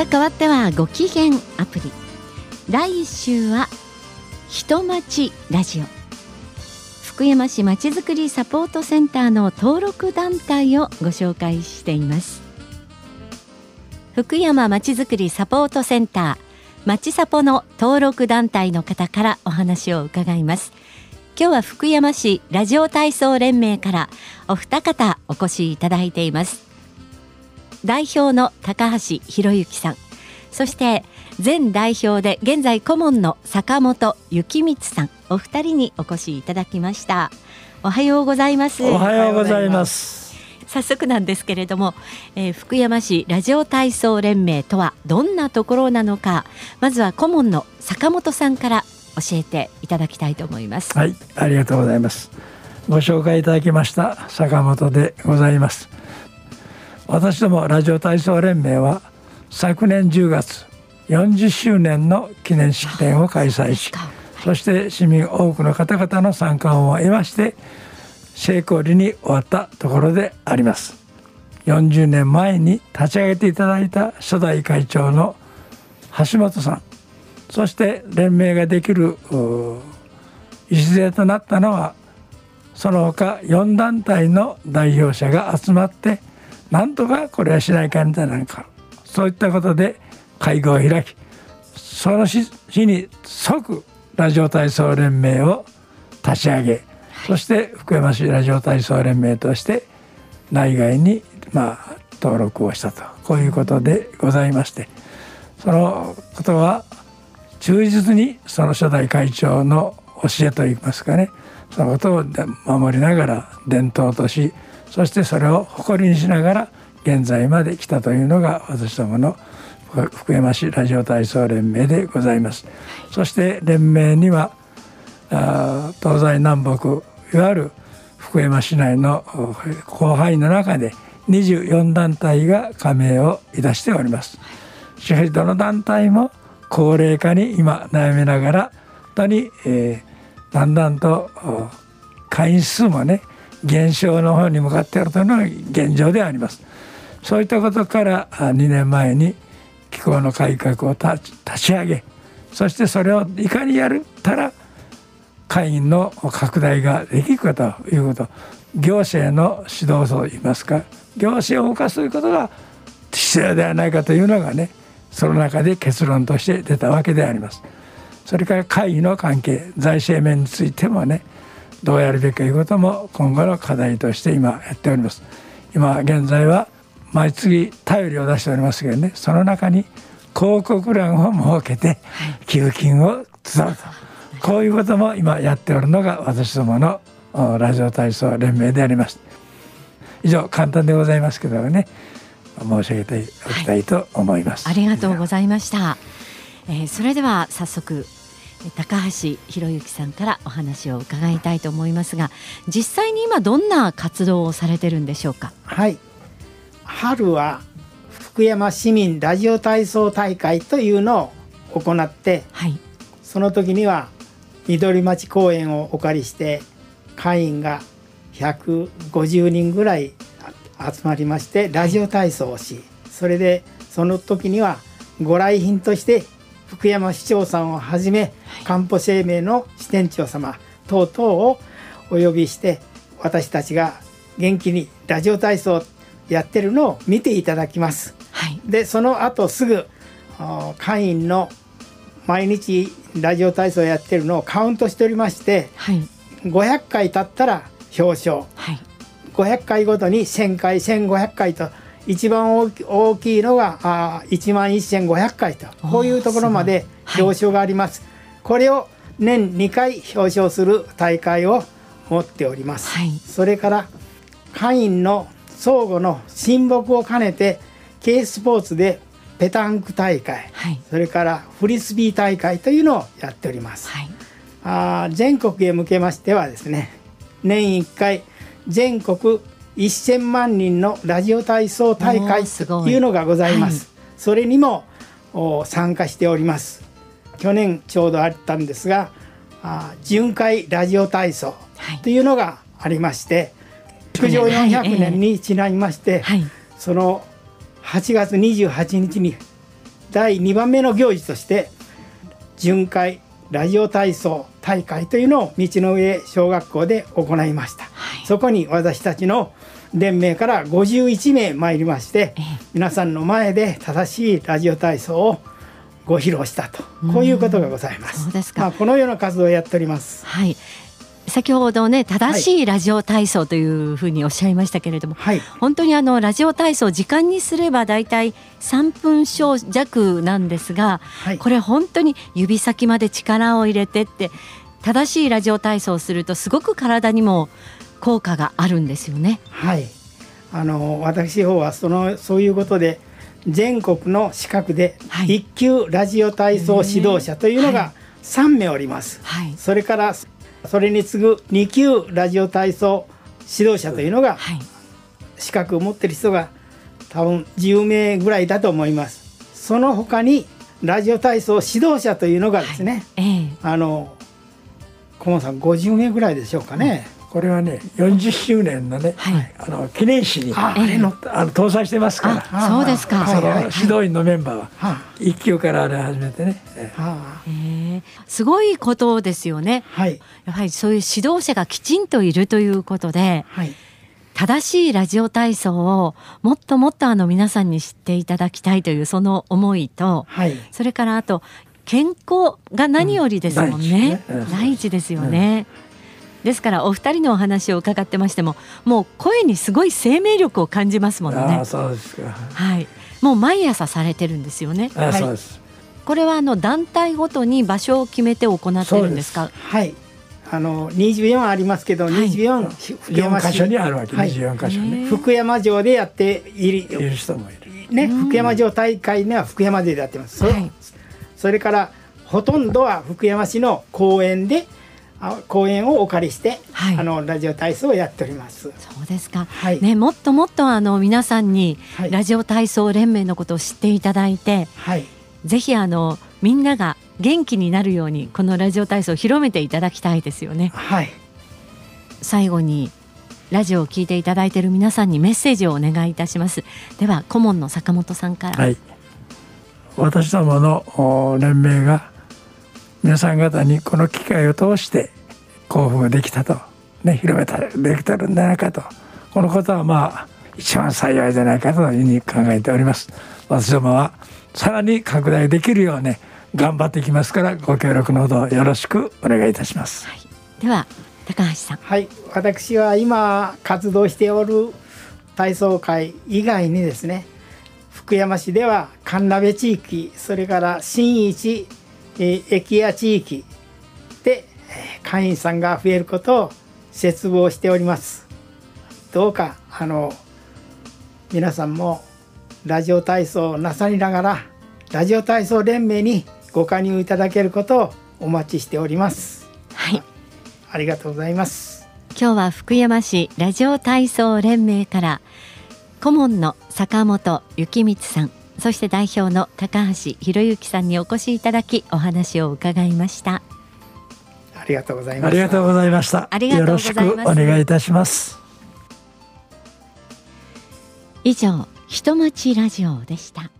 さあ変わってはご機嫌アプリ。来週は人町ラジオ。福山市まちづくりサポートセンターの登録団体をご紹介しています。福山まちづくりサポートセンターまちサポの登録団体の方からお話を伺います。今日は福山市ラジオ体操連盟からお二方お越しいただいています。代表の高橋博之さん。そして前代表で現在顧問の坂本幸光さん。お二人にお越しいただきました。おはようございます。おはようございます。早速なんですけれども、えー、福山市ラジオ体操連盟とはどんなところなのかまずは顧問の坂本さんから教えていただきたいと思います。はいありがとうございます。ご紹介いただきました坂本でございます私どもラジオ体操連盟は昨年10月40周年の記念式典を開催しそして市民多くの方々の参加を得まして成功裏に終わったところであります。40年前に立ち上げていただいた初代会長の橋本さんそして連盟ができる礎となったのはその他4団体の代表者が集まってなんとかこれはしないかんじゃないか。そういったことで会合を開きその日に即ラジオ体操連盟を立ち上げそして福山市ラジオ体操連盟として内外にまあ登録をしたと。こういうことでございましてそのことは忠実にその初代会長の教えといいますかねそのことを守りながら伝統としそしてそれを誇りにしながら現在まで来たというのが私どもの福山市ラジオ体操連盟でございます。そして連盟にはあ東西南北いわゆる福山市内の広範囲の中で24団体が加盟をいたしております。しかしどの団体も高齢化に今悩みながら本当に、えー、だんだんと会員数もね減少の方に向かっているというのが現状であります。そういったことから2年前に機構の改革を立ち上げそしてそれをいかにやったら会員の拡大ができるかということ行政の指導といいますか行政を動かすということが必要ではないかというのがねその中で結論として出たわけであります。それから会議の関係財政面についてもねどうやるべきかいうことも今後の課題として今やっております。今現在は毎月頼りを出しておりますけどねその中に広告欄を設けて寄付金を募ると、こういうことも今やっておるのが私どものラジオ体操連盟であります。以上簡単でございますけどね申し上げておきたいと思います、はい、ありがとうございました、えー、それでは早速高橋博之さんからお話を伺いたいと思いますが実際に今どんな活動をされてるんでしょうか？はい。春は福山市民ラジオ体操大会というのを行って、はい、その時には緑町公園をお借りして会員が150人ぐらい集まりましてラジオ体操をしそれでその時にはご来賓として福山市長さんをはじめかんぽ生命の支店長様等々をお呼びして私たちが元気にラジオ体操やってるのを見ていただきます。はい、でその後すぐ会員の毎日ラジオ体操やってるのをカウントしておりまして、はい、500回経ったら表彰、はい、500回ごとに1000回1500回と一番大きいのがあ1万1500回とこういうところまで表彰があります。はい、これを年2回表彰する大会を持っております。はい、それから会員の相互の親睦を兼ねて K スポーツでペタンク大会、はい、それからフリスビー大会というのをやっております。はい、あ全国へ向けましてはですね年1回全国1000万人のラジオ体操大会とい。うのがございます。はい、それにも参加しております。去年ちょうどあったんですがあ巡回ラジオ体操とい。うのがありまして、築城400年にちなみまして、はい、その8月28日に第2番目の行事として巡回ラジオ体操大会というのを道の上小学校で行いました、はい、そこに私たちの連盟から51名参りまして、ええ、皆さんの前で正しいラジオ体操をご披露したとこういうことがございます。そうですか。まあこのような活動をやっております。はい。先ほどね正しいラジオ体操というふうにおっしゃいましたけれども、はい、本当にあのラジオ体操時間にすればだいたい3分弱なんですが、はい、これ本当に指先まで力を入れてって正しいラジオ体操をするとすごく体にも効果があるんですよね。はい。あの私方はそのそういうことで全国の資格で一級ラジオ体操指導者というのが3名おります、はい、それからそれに次ぐ2級ラジオ体操指導者というのが資格を持ってる人が多分10名ぐらいだと思います。その他にラジオ体操指導者というのがですね、はい。えー、あの顧問さん50名ぐらいでしょうかね、これはね40周年のね、はい、あの記念誌にあれの。あの搭載してますから。そうですか。その指導員のメンバーは一級からあれ始めてね、すごいことですよね、はい、やはりそういう指導者がきちんといるということで、はい、正しいラジオ体操をもっともっとあの皆さんに知っていただきたいというその思いと、はい、それからあと健康が何よりですもんね、うん、第一ですよね。うんですからお二人のお話を伺ってましてももう声にすごい生命力を感じますもんね。あそうですか。はい。もう毎朝されてるんですよね。あそうです。これはあの団体ごとに場所を決めて行ってるんですか？はい。あの24ありますけど、はい、24福山箇所にあるわけ、はい、24箇所ね。福山城でやっているいる人もいる。ね、福山城大会には福山でやってます。はい、それからほとんどは福山市の公園で公演をお借りして、はい、あのラジオ体操をやっております。そうですか。はい、ねもっともっとあの皆さんにラジオ体操連盟のことを知っていただいて、はい、ぜひあのみんなが元気になるようにこのラジオ体操を広めていただきたいですよね。はい。最後にラジオを聞いていただいている皆さんにメッセージをお願いいたします。では顧問の坂本さんから。はい。私どもの連盟が皆さん方にこの機会を通して興奮ができたと、ね、広めたできてるんじゃないかと。このことはまあ一番幸いじゃないかというふうに考えております。私どもはさらに拡大できるようね頑張っていきますからご協力のほどよろしくお願いいたします、はい、では高橋さん。はい。私は今活動しておる体操会以外にですね福山市では神鍋地域それから新市え駅や地域で会員さんが増えることを切望しております。どうかあの皆さんもラジオ体操をなさりながらラジオ体操連盟にご加入いただけることをお待ちしております。はい。ありがとうございます。今日は福山市ラジオ体操連盟から顧問の坂本幸光さんそして代表の高橋博之さんにお越しいただきお話を伺いました。ありがとうございまありがとうございました。よろしくお願いいたします。以上人町ラジオでした